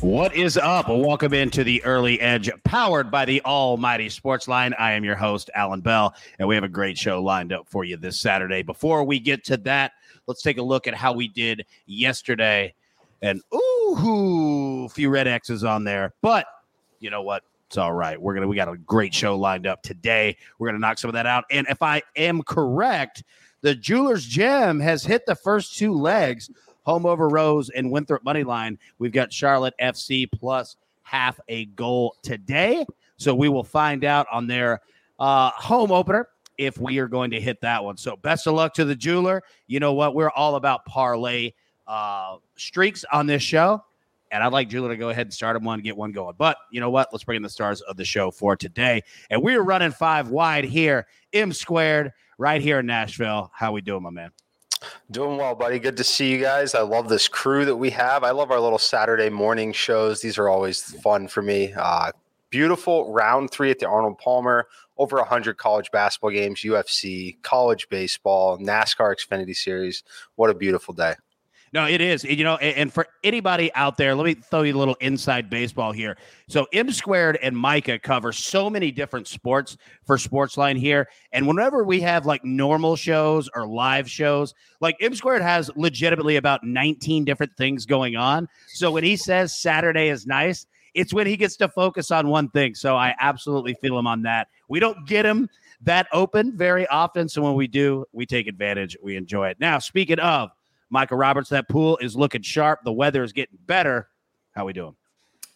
What is up? Welcome into the early edge powered by the almighty Sportsline. I am your host, Allan Bell, and we have a great show lined up for you this Saturday. Before we get to that, let's take a look at how we did yesterday. And ooh, a few red X's on there. But you know what? It's all right. We're gonna we got a great show lined up today. We're gonna knock some of that out. And if I am correct, the Jeweler's Gem has hit the first two legs home over Rose and Winthrop money line. We've got Charlotte FC plus half a goal today. So we will find out on their uh, home opener if we are going to hit that one. So best of luck to the jeweler. You know what? We're all about parlay uh, streaks on this show. And I'd like Jeweler to go ahead and start him one, get one going. But you know what? Let's bring in the stars of the show for today. And we're running five wide here, M squared, right here in Nashville. How we doing, my man? Doing well, buddy. Good to see you guys. I love this crew that we have. I love our little Saturday morning shows. These are always fun for me. Uh, beautiful round three at the Arnold Palmer. Over 100 college basketball games, UFC, college baseball, NASCAR Xfinity Series. What a beautiful day. No, it is. You know, and for anybody out there, let me throw you a little inside baseball here. So M squared and Micah cover so many different sports for Sportsline here. And whenever we have like normal shows or live shows, like M squared has legitimately about 19 different things going on. So when he says Saturday is nice, it's when he gets to focus on one thing. So I absolutely feel him on that. We don't get him that open very often. So when we do, we take advantage. We enjoy it. Now, speaking of Micah Roberts, that pool is looking sharp. The weather is getting better. How we doing?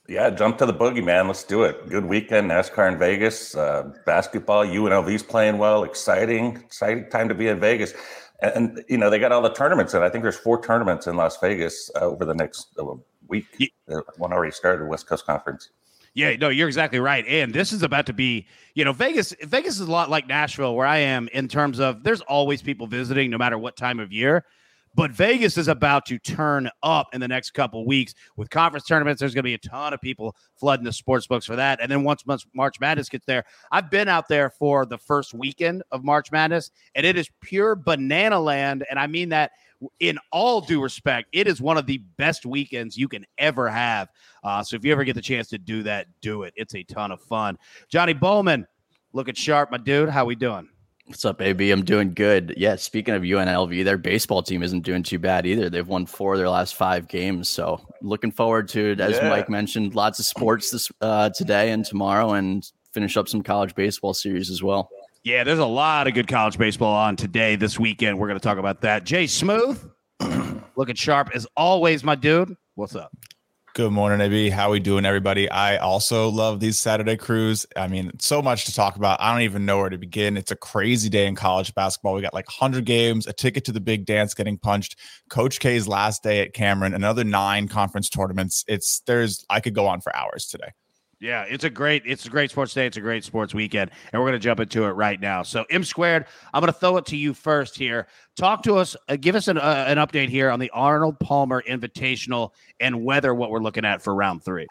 Yeah, jump to the boogie, man. Let's do it. Good weekend, NASCAR in Vegas. Uh, basketball, UNLV's playing well. Exciting, exciting time to be in Vegas. And, and, you know they got all the tournaments, and I think there's four tournaments in Las Vegas uh, over the next uh, week. Yeah. One already started, West Coast Conference. Yeah, no, you're exactly right. And this is about to be, you know, Vegas. Vegas is a lot like Nashville, where I am in terms of there's always people visiting, no matter what time of year. But Vegas is about to turn up in the next couple weeks with conference tournaments. There's going to be a ton of people flooding the sports books for that. And then once March Madness gets there, I've been out there for the first weekend of March Madness, and it is pure banana land. And I mean that in all due respect. It is one of the best weekends you can ever have. Uh, so if you ever get the chance to do that, do it. It's a ton of fun. Johnny Bollman, looking sharp, my dude. How we doing? What's up, baby? I'm doing good. Yeah, speaking of UNLV, their baseball team isn't doing too bad either. They've won four of their last five games. So looking forward to it. As yeah. Mike mentioned, lots of sports this uh, today and tomorrow, and finish up some college baseball series as well. Yeah, there's a lot of good college baseball on today, this weekend. We're going to talk about that. Jay Smooth, looking sharp as always, my dude. What's up? Good morning, AB. How we doing, everybody? I also love these Saturday crews. I mean, so much to talk about. I don't even know where to begin. It's a crazy day in college basketball. We got like 100 games, a ticket to the big dance getting punched, Coach K's last day at Cameron, another nine conference tournaments. It's there's I could go on for hours today. Yeah, it's a great it's a great sports day. It's a great sports weekend, and we're going to jump into it right now. So, M squared, I'm going to throw it to you first here. Talk to us, uh, give us an uh, an update here on the Arnold Palmer Invitational and whether what we're looking at for round three.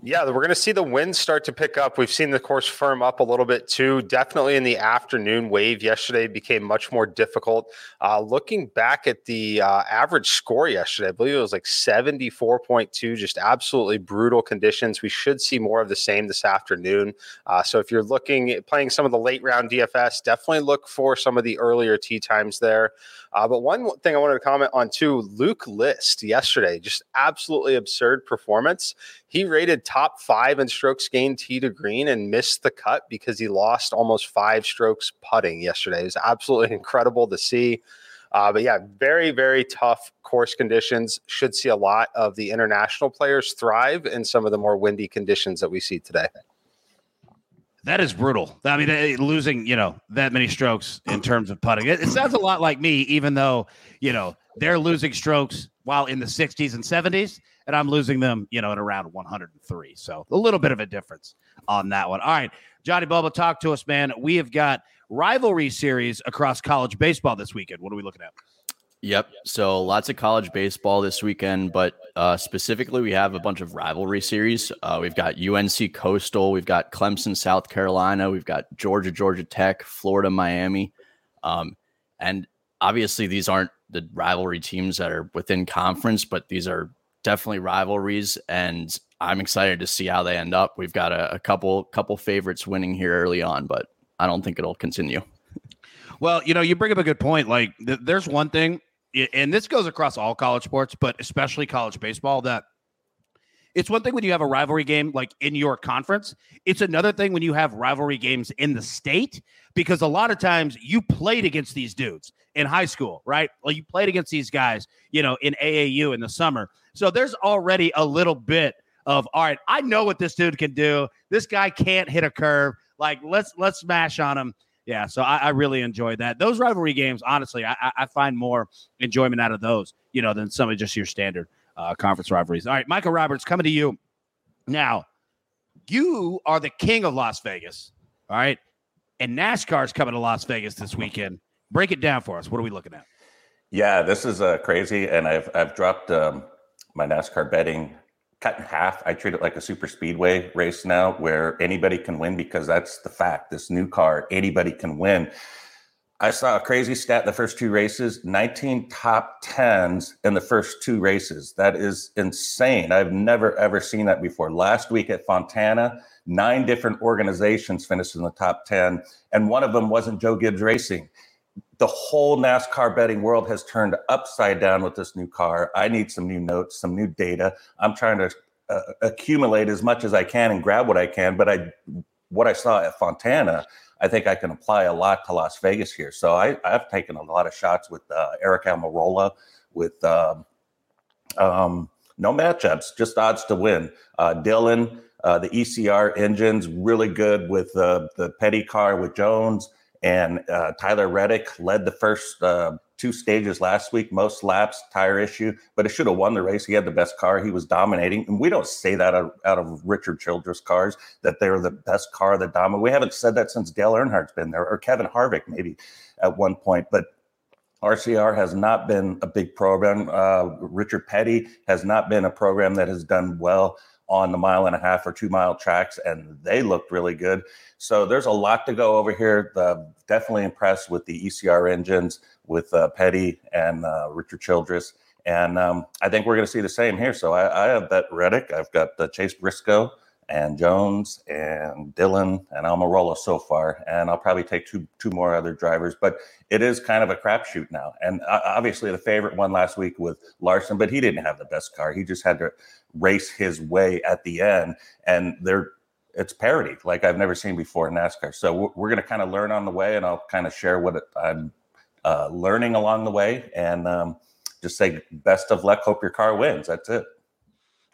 Yeah, we're going to see the winds start to pick up. We've seen the course firm up a little bit too. Definitely in the afternoon wave yesterday became much more difficult. Uh, looking back at the uh, average score yesterday, I believe it was like 74.2, just absolutely brutal conditions. We should see more of the same this afternoon. Uh, so if you're looking playing some of the late round DFS, definitely look for some of the earlier tee times there. Uh, but one thing I wanted to comment on too Luke List yesterday, just absolutely absurd performance. He rated top five in strokes gained tee to green and missed the cut because he lost almost five strokes putting yesterday. It was absolutely incredible to see. Uh, but yeah, very, very tough course conditions. Should see a lot of the international players thrive in some of the more windy conditions that we see today. That is brutal. I mean, losing, you know, that many strokes in terms of putting. It, it, sounds a lot like me, even though, you know, they're losing strokes while in the 60s and 70s, and I'm losing them, you know, at around 103. So a little bit of a difference on that one. All right, Johnny Bubba, talk to us, man. We have got rivalry series across college baseball this weekend. What are we looking at? Yep. So lots of college baseball this weekend, but uh, specifically, we have a bunch of rivalry series. Uh, we've got UNC Coastal, we've got Clemson, South Carolina, we've got Georgia, Georgia Tech, Florida, Miami. Um, and obviously, these aren't the rivalry teams that are within conference, but these are definitely rivalries. And I'm excited to see how they end up. We've got a, a couple couple favorites winning here early on, but I don't think it'll continue. Well, you know, you bring up a good point. Like, th- there's one thing and this goes across all college sports, but especially college baseball, that it's one thing when you have a rivalry game like in your conference. It's another thing when you have rivalry games in the state because a lot of times you played against these dudes in high school, right? Well, you played against these guys, you know, in AAU in the summer. So there's already a little bit of all right, I know what this dude can do. This guy can't hit a curve. Like let's let's smash on him yeah, so I, I, really enjoyed that. Those rivalry games, honestly, I, I, find more enjoyment out of those, you know, than some of just your standard uh, conference rivalries. All right, Micah Roberts, coming to you now. You are the king of Las Vegas, all right, and NASCAR is coming to Las Vegas this weekend. Break it down for us. What are we looking at? Yeah, this is uh, crazy, and I've I've dropped um, my NASCAR betting cut in half. I treat it like a super speedway race now where anybody can win because that's the fact. This new car, anybody can win. I saw a crazy stat the first two races 19 top 10s in the first two races. That is insane. I've never, ever seen that before. Last week at Fontana, nine different organizations finished in the top 10, and one of them wasn't Joe Gibbs Racing the whole NASCAR betting world has turned upside down with this new car. I need some new notes, some new data. I'm trying to uh, accumulate as much as I can and grab what I can. But I, what I saw at Fontana, I think I can apply a lot to Las Vegas here. So I, I've taken a lot of shots with uh, Aric Almirola, with um, um, no matchups, just odds to win. Uh, Dillon, uh, the ECR engines really good with uh, the Petty car with Jones. And uh, Tyler Reddick led the first uh, two stages last week, most laps, tire issue, but it should have won the race. He had the best car. He was dominating. And we don't say that out, out of Richard Childress cars, that they're the best car that dominate. We haven't said that since Dale Earnhardt's been there or Kevin Harvick maybe at one point. But RCR has not been a big program. Uh, Richard Petty has not been a program that has done well on the mile and a half or two mile tracks, and they looked really good. So there's a lot to go over here. The, definitely impressed with the ECR engines with uh, Petty and uh, Richard Childress. And um, I think we're going to see the same here. So I, I have bet Reddick. I've got the Chase Briscoe and Jones and Dillon and Almirola so far, and I'll probably take two two more other drivers. But it is kind of a crapshoot now. And uh, obviously, the favorite one last week with Larson, but he didn't have the best car. He just had to race his way at the end, and they're it's parity like I've never seen before in NASCAR. So we're, we're going to kind of learn on the way, and I'll kind of share what I'm uh, learning along the way, and um, just say best of luck. Hope your car wins. That's it.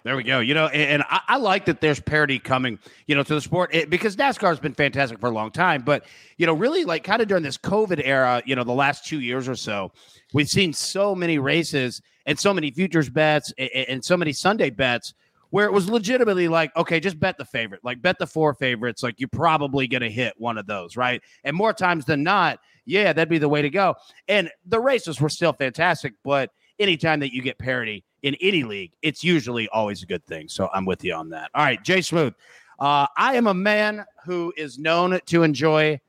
There we go. You know, and, and I, I, like that there's parity coming, you know, to the sport it, because NASCAR has been fantastic for a long time. But, you know, really like kind of during this COVID era, you know, the last two years or so, we've seen so many races and so many futures bets and, and so many Sunday bets where it was legitimately like, okay, just bet the favorite, like bet the four favorites. Like you're probably going to hit one of those, right? And more times than not, yeah, that'd be the way to go. And the races were still fantastic, but anytime that you get parity, in any league, it's usually always a good thing. So I'm with you on that. All right, Jay Smooth. Uh, I am a man who is known to enjoy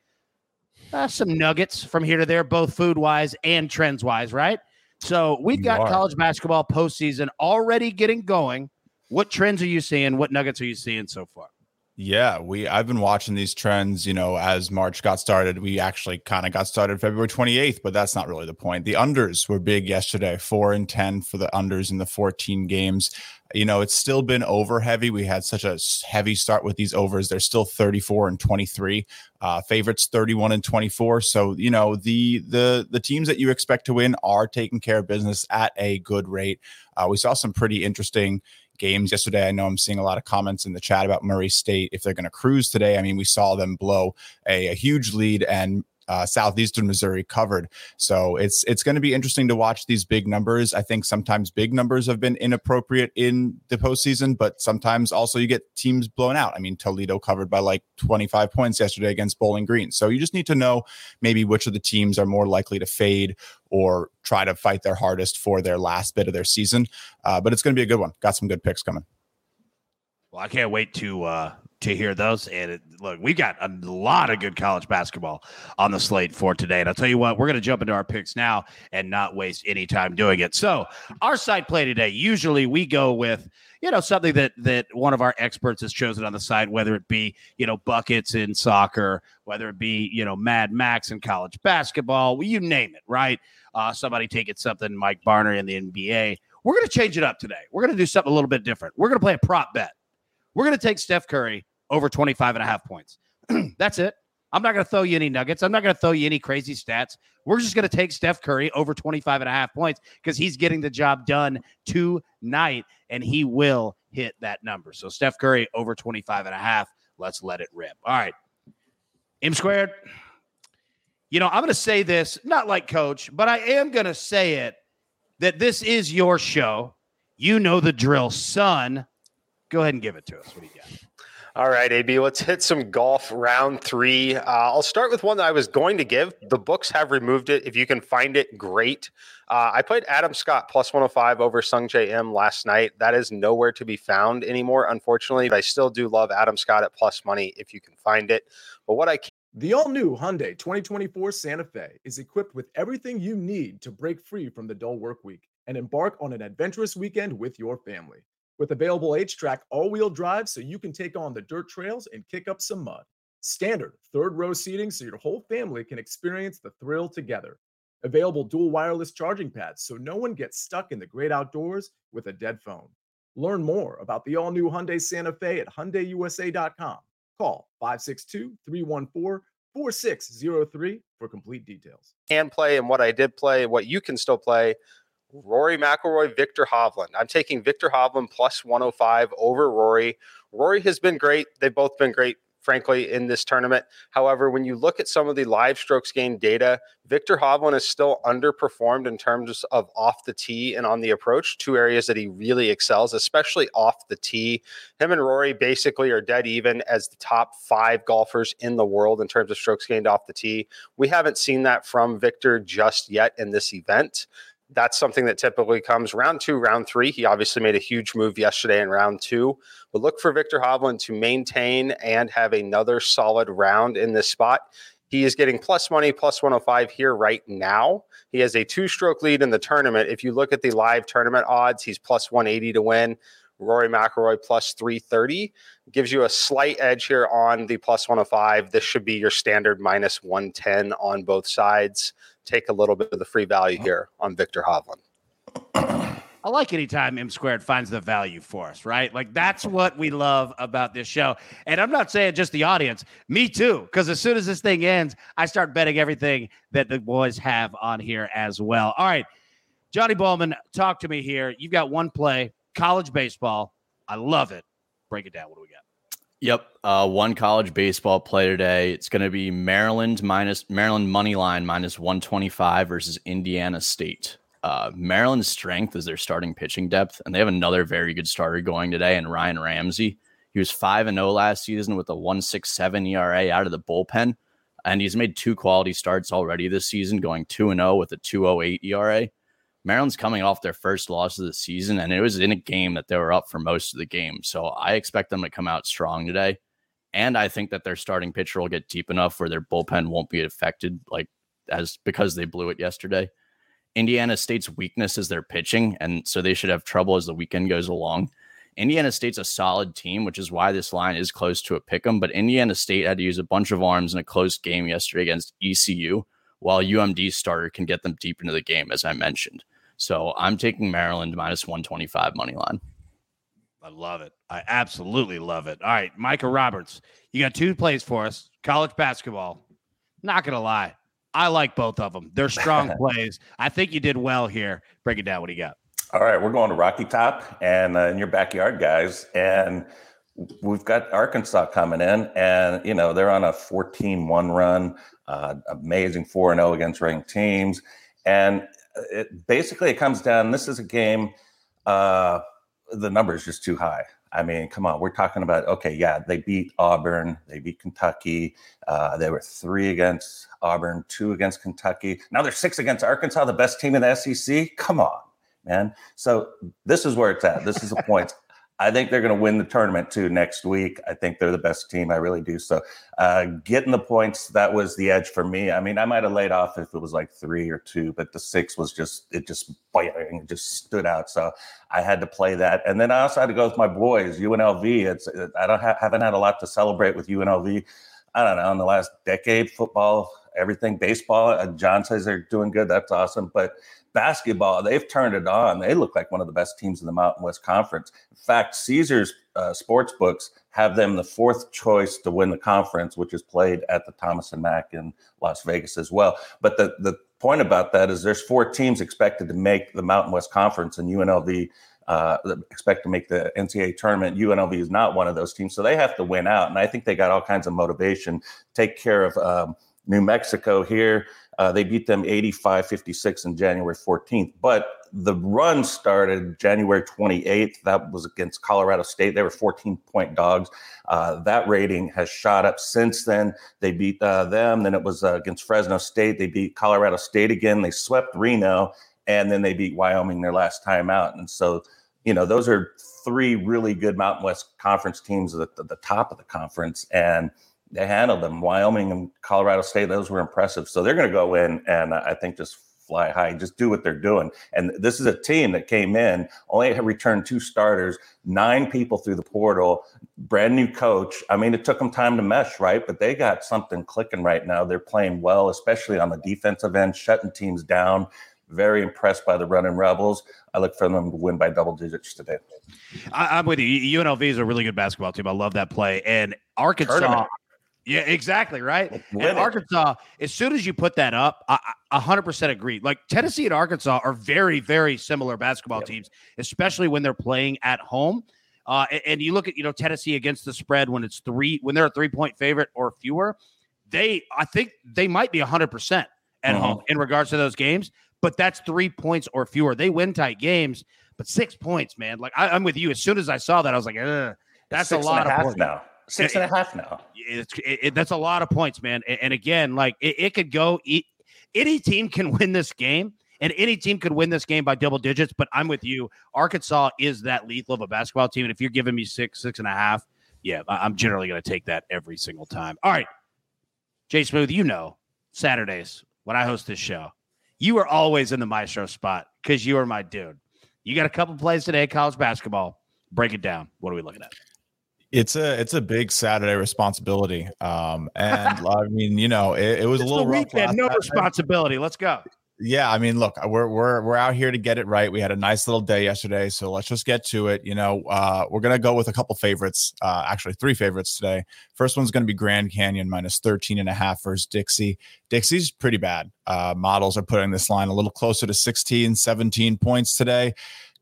uh, some nuggets from here to there, both food wise and trends wise, right? So we've got college basketball postseason already getting going. What trends are you seeing? What nuggets are you seeing so far? Yeah, we I've been watching these trends, you know, as March got started. We actually kind of got started February 28th, but that's not really the point. The unders were big yesterday, 4 and 10 for the unders in the 14 games. You know, it's still been over heavy. We had such a heavy start with these overs. They're still 34 and 23. Uh, favorites 31 and 24. So, you know, the the the teams that you expect to win are taking care of business at a good rate. Uh, we saw some pretty interesting games yesterday. I know I'm seeing a lot of comments in the chat about Murray State if they're going to cruise today. I mean, we saw them blow a, a huge lead and uh, southeastern Missouri covered. So it's it's going to be interesting to watch these big numbers. I think sometimes big numbers have been inappropriate in the postseason, but sometimes also you get teams blown out. I mean, Toledo covered by like 25 points yesterday against Bowling Green. So you just need to know maybe which of the teams are more likely to fade or try to fight their hardest for their last bit of their season. Uh, but it's going to be a good one. Got some good picks coming. Well, I can't wait to uh, to hear those. And it, look, we got a lot of good college basketball on the slate for today. And I'll tell you what, we're going to jump into our picks now and not waste any time doing it. So, our side play today, usually we go with you know something that that one of our experts has chosen on the side whether it be you know buckets in soccer whether it be you know mad max in college basketball you name it right uh, somebody take it something mike barner in the nba we're going to change it up today we're going to do something a little bit different we're going to play a prop bet we're going to take steph curry over 25 and a half points. That's it. I'm not going to throw you any nuggets. I'm not going to throw you any crazy stats. We're just going to take Steph Curry over 25 and a half points because he's getting the job done tonight and he will hit that number. So Steph Curry over 25 and a half. Let's let it rip. All right. M squared. You know, I'm going to say this, not like coach, but I am going to say it that this is your show. You know the drill, son. Go ahead and give it to us. What do you got? All right, AB, let's hit some golf round three. Uh, I'll start with one that I was going to give. The books have removed it. If you can find it, great. Uh, I played Adam Scott plus 105 over Sungjae Im last night. That is nowhere to be found anymore, unfortunately. But I still do love Adam Scott at plus money if you can find it. But what I can- the all new Hyundai 2024 Santa Fe is equipped with everything you need to break free from the dull work week and embark on an adventurous weekend with your family with available HTRAC all wheel drive so you can take on the dirt trails and kick up some mud. Standard third row seating so your whole family can experience the thrill together. Available dual wireless charging pads so no one gets stuck in the great outdoors with a dead phone. Learn more about the all new Hyundai Santa Fe at HyundaiUSA.com. Call 562 314 4603 for complete details. Can play and what I did play, what you can still play Rory McIlroy, Viktor Hovland. I'm taking Viktor Hovland plus 105 over Rory. Rory has been great. They've both been great, frankly, in this tournament. However, when you look at some of the live strokes gained data, Viktor Hovland is still underperformed in terms of off the tee and on the approach, two areas that he really excels, especially off the tee. Him and Rory basically are dead even as the top five golfers in the world in terms of strokes gained off the tee. We haven't seen that from Viktor just yet in this event that's something that typically comes round two, round three. He obviously made a huge move yesterday in round two, but look for Viktor Hovland to maintain and have another solid round in this spot. He is getting plus money, plus 105 here right now. He has a two stroke lead in the tournament. If you look at the live tournament odds, he's plus 180 to win. Rory McIlroy plus 330 gives you a slight edge here on the plus 105. This should be your standard minus 110 on both sides take a little bit of the free value oh. here on Viktor Hovland. I like anytime M squared finds the value for us, right? Like that's what we love about this show. And I'm not saying just the audience, me too, because as soon as this thing ends, I start betting everything that the boys have on here as well. All right, Johnny Bollman, talk to me here. You've got one play, college baseball. I love it. Break it down. What do we got? Yep, uh, one college baseball play today. It's going to be Maryland minus Maryland money line minus one twenty five versus Indiana State. Uh, Maryland's strength is their starting pitching depth, and they have another very good starter going today, and Ryan Ramsey. He was five and zero oh last season with a one six seven ERA out of the bullpen, and he's made two quality starts already this season, going two and zero oh with a two oh eight ERA. Maryland's coming off their first loss of the season, and it was in a game that they were up for most of the game. So I expect them to come out strong today. And I think that their starting pitcher will get deep enough where their bullpen won't be affected, like as because they blew it yesterday. Indiana State's weakness is their pitching, and so they should have trouble as the weekend goes along. Indiana State's a solid team, which is why this line is close to a pick 'em. But Indiana State had to use a bunch of arms in a close game yesterday against ECU, while UMD's starter can get them deep into the game, as I mentioned. So I'm taking Maryland minus 125 money line. I love it. I absolutely love it. All right, Micah Roberts, you got two plays for us. College basketball. Not gonna lie, I like both of them. They're strong plays. I think you did well here. Break it down. What do you got? All right, we're going to Rocky Top and uh, in your backyard, guys. And we've got Arkansas coming in, and you know they're on a 14-1 run, uh, amazing 4-0 against ranked teams, and it, basically it comes down. This is a game. Uh, the number is just too high. I mean, come on, we're talking about okay, yeah, they beat Auburn, they beat Kentucky. Uh, they were three against Auburn, two against Kentucky. Now they're six against Arkansas, the best team in the SEC. Come on, man. So this is where it's at. This is the point. I think they're going to win the tournament too next week. I think they're the best team. I really do. So, uh, getting the points, that was the edge for me. I mean, I might have laid off if it was like three or two, but the six was just, it just, biting, it just stood out. So, I had to play that. And then I also had to go with my boys, UNLV. It's, I don't ha- haven't had a lot to celebrate with UNLV. I don't know, in the last decade, football, everything, baseball. Uh, John says they're doing good. That's awesome. But basketball, they've turned it on. They look like one of the best teams in the Mountain West Conference. In fact, Caesars uh, sports books have them the fourth choice to win the conference, which is played at the Thomas and Mack in Las Vegas as well. But the the point about that is there's four teams expected to make the Mountain West Conference, and UNLV uh, expect to make the NCAA tournament. UNLV is not one of those teams, so they have to win out. And I think they got all kinds of motivation. Take care of um, New Mexico here. Uh, they beat them 85 56 on January 14th. But the run started January 28th. That was against Colorado State. They were 14 point dogs. Uh, that rating has shot up since then. They beat uh, them. Then it was uh, against Fresno State. They beat Colorado State again. They swept Reno. And then they beat Wyoming their last time out. And so, you know, those are three really good Mountain West Conference teams at the, the top of the conference. And they handled them. Wyoming and Colorado State, those were impressive. So they're going to go in and I think just fly high, just do what they're doing. And this is a team that came in, only returned two starters, nine people through the portal, brand new coach. I mean, it took them time to mesh, right? But they got something clicking right now. They're playing well, especially on the defensive end, shutting teams down. Very impressed by the running Rebels. I look for them to win by double digits today. I, am with you. UNLV is a really good basketball team. I love that play. And Arkansas. Tournament yeah, exactly. Right. And Arkansas, as soon as you put that up, I, 100% agree. Like Tennessee and Arkansas are very, very similar basketball yep. teams, especially when they're playing at home. Uh, and, and, you look at, you know, Tennessee against the spread when it's three, when they're a three point favorite or fewer, they, I think they might be 100% at uh-huh. home in regards to those games, but that's three points or fewer. They win tight games, but six points, man. Like I, am with you. As soon as I saw that, I was like, that's a lot of points now. Six and a half now. It's, it, it, that's a lot of points, man. And, and again, like it, it could go. any team can win this game, and any team could win this game by double digits. But I'm with you. Arkansas is that lethal of a basketball team, and if you're giving me six, six and a half, yeah, I'm generally going to take that every single time. All right, Jay Smooth, you know Saturdays when I host this show, you are always in the maestro spot because you are my dude. You got a couple plays today, college basketball. Break it down. What are we looking at? It's a it's a big Saturday responsibility, um, and I mean, you know, it, it was it's a little rough. Weekend, no responsibility. Let's go. Yeah, I mean, look, we're we're we're out here to get it right. We had a nice little day yesterday, so let's just get to it. You know, uh, we're gonna go with a couple favorites, uh, actually three favorites today. First one's gonna be Grand Canyon minus 13 and a half versus Dixie. Dixie's pretty bad. Uh, models are putting this line a little closer to 16, 17 points today.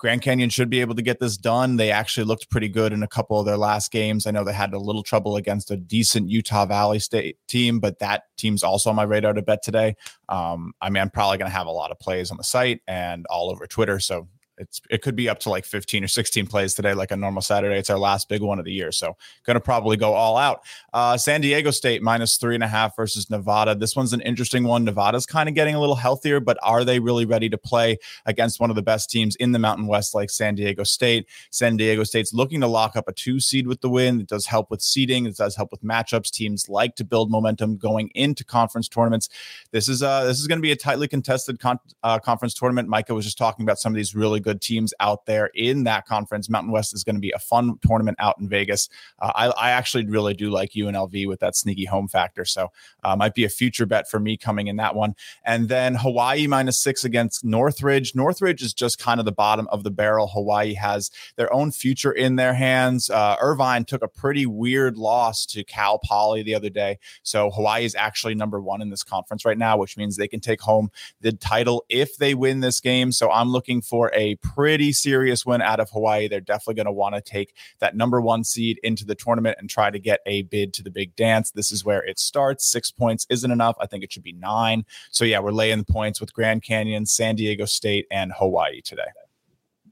Grand Canyon should be able to get this done. They actually looked pretty good in a couple of their last games. I know they had a little trouble against a decent Utah Valley State team, but that team's also on my radar to bet today. Um, I mean, I'm probably going to have a lot of plays on the site and all over Twitter. So it's it could be up to like 15 or 16 plays today, like a normal Saturday. It's our last big one of the year, so going to probably go all out. Uh, San Diego State minus three and a half versus Nevada. This one's an interesting one. Nevada's kind of getting a little healthier, but are they really ready to play against one of the best teams in the Mountain West, like San Diego State? San Diego State's looking to lock up a two seed with the win. It does help with seeding. It does help with matchups. Teams like to build momentum going into conference tournaments. This is uh this is going to be a tightly contested con- uh, conference tournament. Micah was just talking about some of these really good teams out there in that conference. Mountain West is going to be a fun tournament out in Vegas. Uh, I, I, actually really do like UNLV with that sneaky home factor. So uh, might be a future bet for me coming in that one. And then Hawaii minus six against Northridge. Northridge is just kind of the bottom of the barrel. Hawaii has their own future in their hands. Uh, Irvine took a pretty weird loss to Cal Poly the other day. So Hawaii is actually number one in this conference right now, which means they can take home the title if they win this game. So I'm looking for a pretty serious win out of Hawaii. They're definitely going to want to take that number one seed into the tournament and try to get a bid to the big dance. This is where it starts. Six points isn't enough. I think it should be nine. So, yeah, we're laying the points with Grand Canyon, San Diego State, and Hawaii today.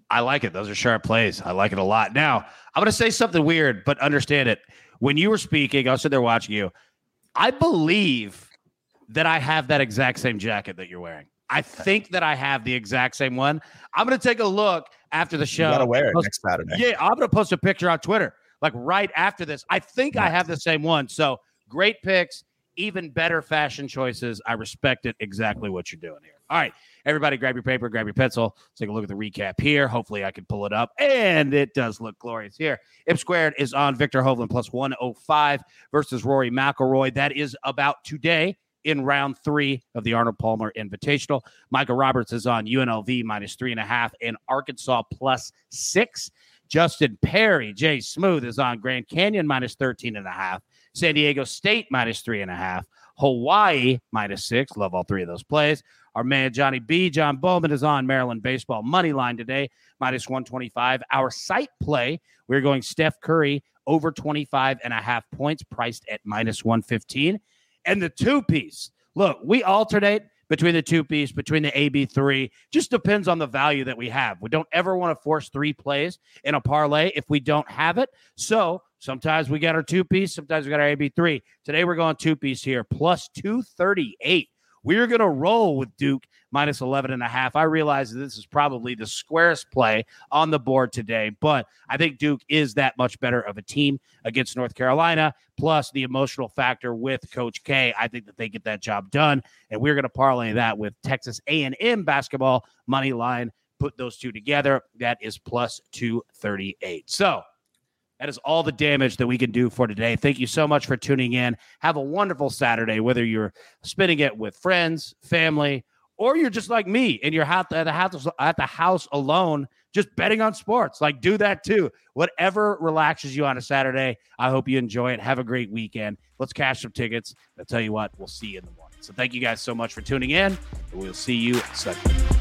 I like it. Those are sharp plays. I like it a lot. Now, I'm going to say something weird, but understand it. When you were speaking, I was sitting there watching you. I believe that I have that exact same jacket that you're wearing. I think that I have the exact same one. I'm going to take a look after the show. You gotta wear it post, next Saturday. Yeah, I'm going to post a picture on Twitter like right after this. I think. I have the same one. So great picks, even better fashion choices. I respect it exactly what you're doing here. All right. Everybody, grab your paper, grab your pencil. Let's take a look at the recap here. Hopefully, I can pull it up. And it does look glorious here. M Squared is on Viktor Hovland plus 105 versus Rory McIlroy. That is about today in round three of the Arnold Palmer Invitational. Micah Roberts is on UNLV minus three and a half and Arkansas plus six. Justin Perri, Jay Smooth is on Grand Canyon minus 13 and a half. San Diego State minus three and a half. Hawaii minus six. Love all three of those plays. Our man Johnny B. John Bollman is on Maryland baseball money line today, minus 125. Our site play, we're going Steph Curry over 25 and a half points, priced at minus 115. And the two piece, look, we alternate between the two piece, between the AB3. Just depends on the value that we have. We don't ever want to force three plays in a parlay if we don't have it. So sometimes we got our two piece, sometimes we got our AB3. Today we're going two piece here, plus 238. We're going to roll with Duke minus 11 and a half. I realize this is probably the squarest play on the board today, but I think Duke is that much better of a team against North Carolina. Plus the emotional factor with Coach K. I think that they get that job done, and we're going to parlay that with Texas A&M basketball money line. Put those two together. That is plus 238. So that is all the damage that we can do for today. Thank you so much for tuning in. Have a wonderful Saturday, whether you're spending it with friends, family, or you're just like me and you're at the house at the house alone, just betting on sports. Like do that too. Whatever relaxes you on a Saturday. I hope you enjoy it. Have a great weekend. Let's cash some tickets. I'll tell you what, we'll see you in the morning. So thank you guys so much for tuning in. And we'll see you Sunday.